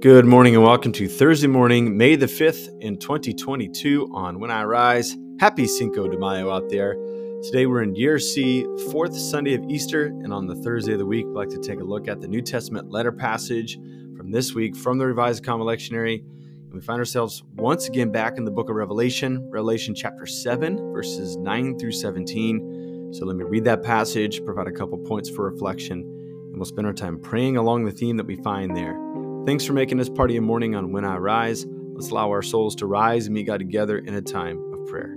Good morning and welcome to Thursday morning, May the 5th in 2022 on When I Rise. Happy Cinco de Mayo out there. Today we're in year C, fourth Sunday of Easter, and on the Thursday of the week, we'd like to take a look at the New Testament letter passage from this week from the Revised Common Lectionary. And we find ourselves once again back in the book of Revelation, Revelation chapter 7, verses 9 through 17. So let me read that passage, provide a couple points for reflection, and we'll spend our time praying along the theme that we find there. Thanks for making this part of your morning on When I Rise. Let's allow our souls to rise and meet God together in a time of prayer.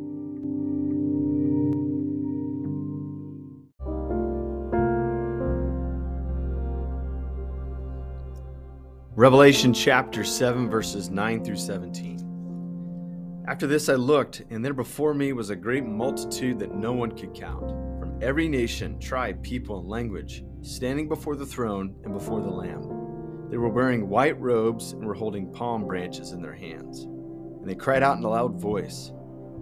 Revelation chapter 7, verses 9 through 17. After this I looked, and there before me was a great multitude that no one could count, from every nation, tribe, people, and language, standing before the throne and before the Lamb. They were wearing white robes and were holding palm branches in their hands. And they cried out in a loud voice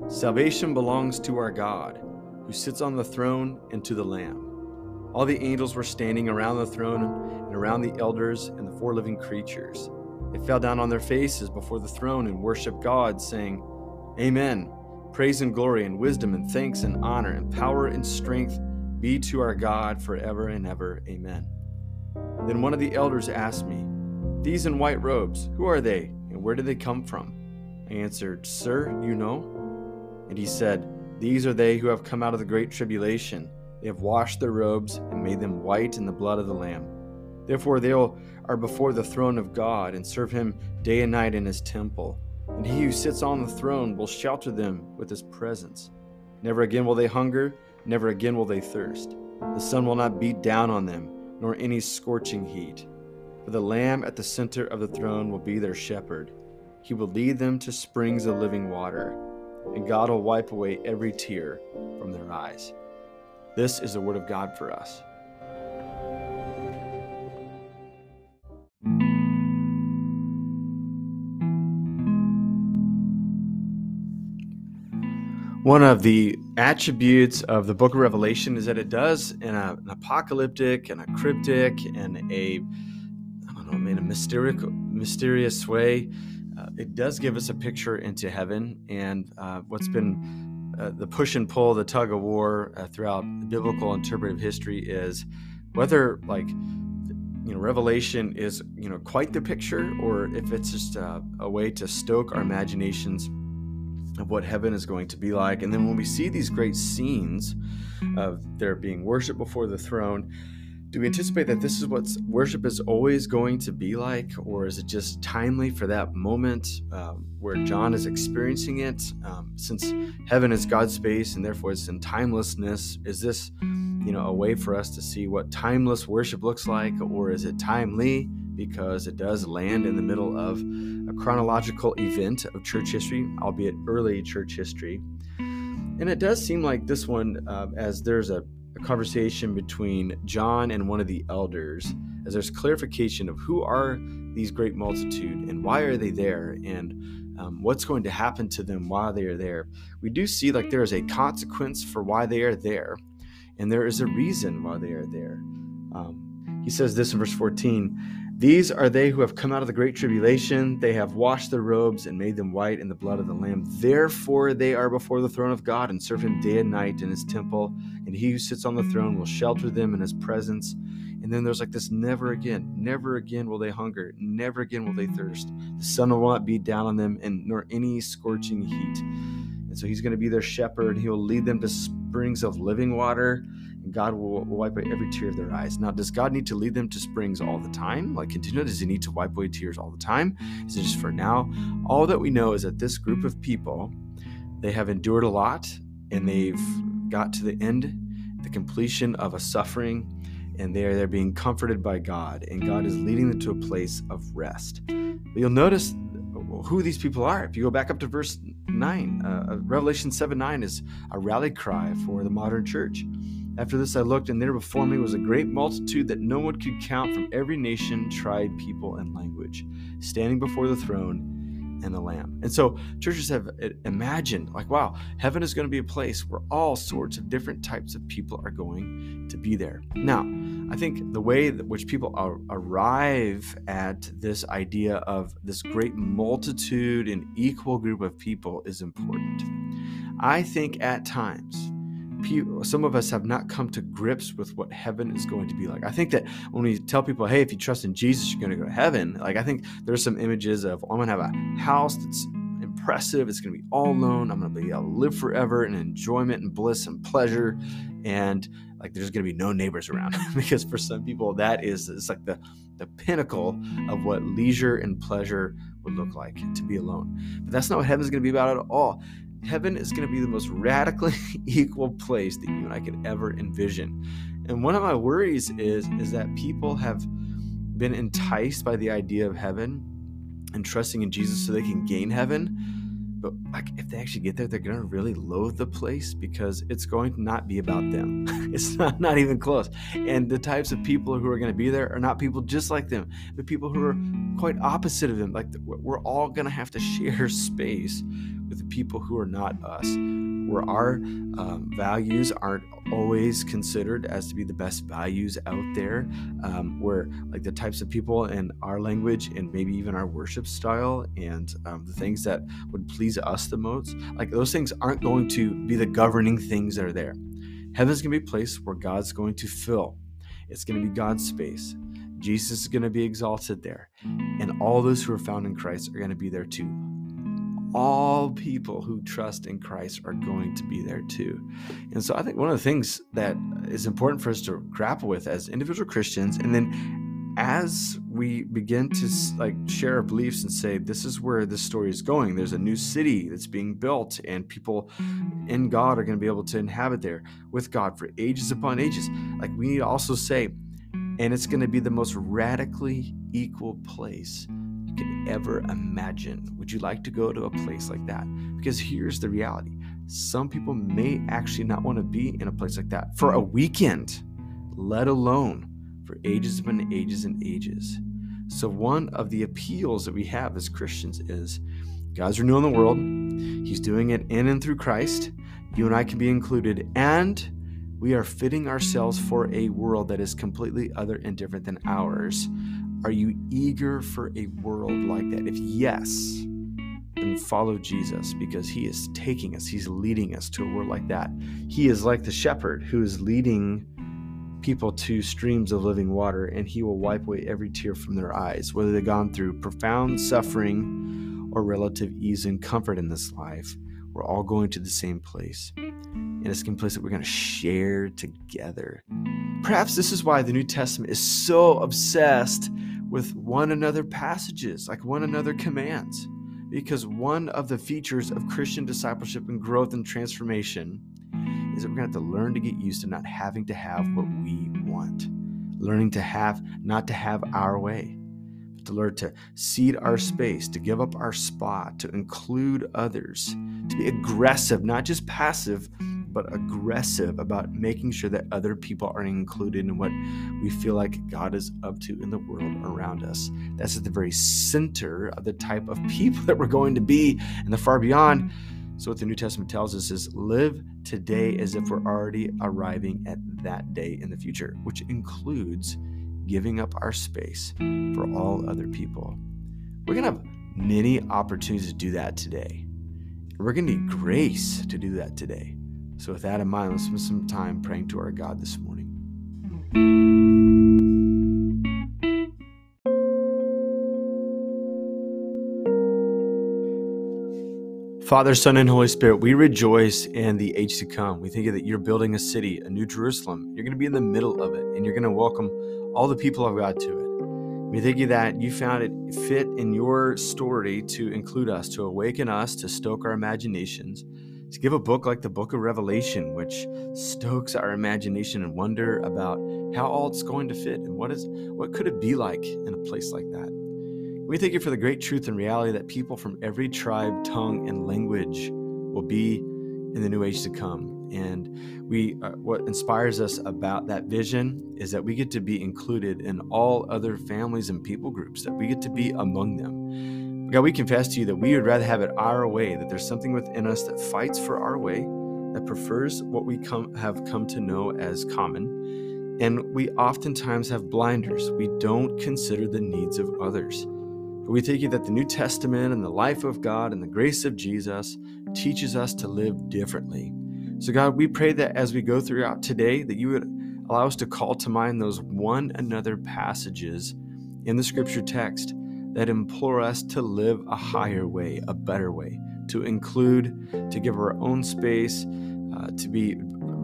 Salvation belongs to our God, who sits on the throne, and to the Lamb. All the angels were standing around the throne and around the elders and the four living creatures. They fell down on their faces before the throne and worshiped God, saying, Amen. Praise and glory and wisdom and thanks and honor and power and strength be to our God forever and ever. Amen. Then one of the elders asked me, These in white robes, who are they, and where do they come from? I answered, Sir, you know? And he said, These are they who have come out of the great tribulation. They have washed their robes and made them white in the blood of the Lamb. Therefore, they are before the throne of God and serve him day and night in his temple. And he who sits on the throne will shelter them with his presence. Never again will they hunger, never again will they thirst. The sun will not beat down on them nor any scorching heat. For the Lamb at the center of the throne will be their shepherd. He will lead them to springs of living water, and God will wipe away every tear from their eyes. This is the word of God for us. One of the attributes of the book of Revelation is that it does in a, an apocalyptic and a cryptic and a I don't know, in a mysterious mysterious way. Uh, it does give us a picture into heaven and uh, what's been uh, the push and pull, the tug of war uh, throughout biblical interpretive history is whether like you know Revelation is you know quite the picture or if it's just a, a way to stoke our imaginations of what heaven is going to be like. And then when we see these great scenes of there being worship before the throne, do we anticipate that this is what worship is always going to be like, or is it just timely for that moment um, where John is experiencing it? Um, since heaven is God's space and therefore it's in timelessness, is this, you know, a way for us to see what timeless worship looks like, or is it timely? Because it does land in the middle of a chronological event of church history, albeit early church history. And it does seem like this one, uh, as there's a, a conversation between John and one of the elders, as there's clarification of who are these great multitude and why are they there and um, what's going to happen to them while they are there. We do see like there is a consequence for why they are there, and there is a reason why they are there. Um, he says this in verse 14 these are they who have come out of the great tribulation. They have washed their robes and made them white in the blood of the Lamb. Therefore, they are before the throne of God and serve him day and night in his temple. And he who sits on the throne will shelter them in his presence. And then there's like this never again, never again will they hunger, never again will they thirst. The sun will not beat down on them, and nor any scorching heat. And so he's going to be their shepherd. He will lead them to springs of living water and God will wipe away every tear of their eyes. Now, does God need to lead them to springs all the time? Like, continue? Does He need to wipe away tears all the time? Is it just for now? All that we know is that this group of people, they have endured a lot and they've got to the end, the completion of a suffering, and they're they're being comforted by God, and God is leading them to a place of rest. But you'll notice who these people are. If you go back up to verse 9, uh, Revelation 7 9 is a rally cry for the modern church. After this I looked, and there before me was a great multitude that no one could count from every nation, tribe, people, and language, standing before the throne. And the Lamb. And so churches have uh, imagined, like, wow, heaven is going to be a place where all sorts of different types of people are going to be there. Now, I think the way that which people are, arrive at this idea of this great multitude and equal group of people is important. I think at times, some of us have not come to grips with what heaven is going to be like. I think that when we tell people, hey, if you trust in Jesus, you're going to go to heaven, like I think there's some images of, oh, I'm going to have a house that's impressive. It's going to be all known. I'm going to be able to live forever in enjoyment and bliss and pleasure. And like there's going to be no neighbors around because for some people that is it's like the the pinnacle of what leisure and pleasure would look like to be alone. But that's not what heaven's going to be about at all heaven is going to be the most radically equal place that you and I could ever envision. And one of my worries is is that people have been enticed by the idea of heaven and trusting in Jesus so they can gain heaven. But like if they actually get there, they're gonna really loathe the place because it's going to not be about them. it's not not even close. And the types of people who are gonna be there are not people just like them, but people who are quite opposite of them. Like we're all gonna have to share space with the people who are not us, where our um, values aren't always considered as to be the best values out there, um, where like the types of people in our language and maybe even our worship style and um, the things that would please us the most, like those things aren't going to be the governing things that are there. Heaven's going to be a place where God's going to fill. It's going to be God's space. Jesus is going to be exalted there. And all those who are found in Christ are going to be there too all people who trust in Christ are going to be there too. And so I think one of the things that is important for us to grapple with as individual Christians and then as we begin to like share our beliefs and say this is where this story is going there's a new city that's being built and people in god are going to be able to inhabit there with god for ages upon ages like we need to also say and it's going to be the most radically equal place could ever imagine. Would you like to go to a place like that? Because here's the reality some people may actually not want to be in a place like that for a weekend, let alone for ages and ages and ages. So, one of the appeals that we have as Christians is God's renewing the world, He's doing it in and through Christ. You and I can be included, and we are fitting ourselves for a world that is completely other and different than ours. Are you eager for a world like that? If yes, then follow Jesus because he is taking us, he's leading us to a world like that. He is like the shepherd who is leading people to streams of living water, and he will wipe away every tear from their eyes, whether they've gone through profound suffering or relative ease and comfort in this life. We're all going to the same place. And it's a place that we're going to share together. Perhaps this is why the New Testament is so obsessed with one another passages, like one another commands. Because one of the features of Christian discipleship and growth and transformation is that we're going to have to learn to get used to not having to have what we want, learning to have, not to have our way, but to learn to cede our space, to give up our spot, to include others, to be aggressive, not just passive, but aggressive about making sure that other people are included in what we feel like God is up to in the world around us. That's at the very center of the type of people that we're going to be in the far beyond. So, what the New Testament tells us is live today as if we're already arriving at that day in the future, which includes giving up our space for all other people. We're going to have many opportunities to do that today. We're going to need grace to do that today. So, with that in mind, let's spend some time praying to our God this morning. Father, Son, and Holy Spirit, we rejoice in the age to come. We think that you're building a city, a new Jerusalem. You're going to be in the middle of it, and you're going to welcome all the people of God to it. We thank you that you found it fit in your story to include us, to awaken us, to stoke our imaginations to give a book like the book of Revelation, which stokes our imagination and wonder about how all it's going to fit and what is what could it be like in a place like that. We thank you for the great truth and reality that people from every tribe, tongue, and language will be in the new age to come. And we, uh, what inspires us about that vision is that we get to be included in all other families and people groups, that we get to be among them God, we confess to you that we would rather have it our way, that there's something within us that fights for our way, that prefers what we come, have come to know as common. And we oftentimes have blinders. We don't consider the needs of others. But we take it that the New Testament and the life of God and the grace of Jesus teaches us to live differently. So, God, we pray that as we go throughout today, that you would allow us to call to mind those one another passages in the scripture text that implore us to live a higher way, a better way, to include, to give our own space, uh, to be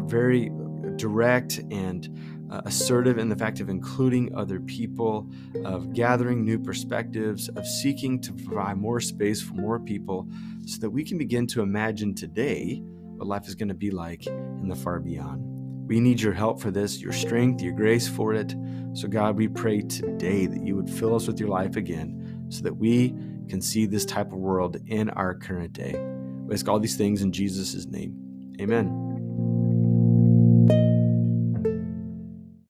very direct and uh, assertive in the fact of including other people, of gathering new perspectives, of seeking to provide more space for more people so that we can begin to imagine today what life is going to be like in the far beyond. We need your help for this, your strength, your grace for it. So, God, we pray today that you would fill us with your life again so that we can see this type of world in our current day. We ask all these things in Jesus' name. Amen.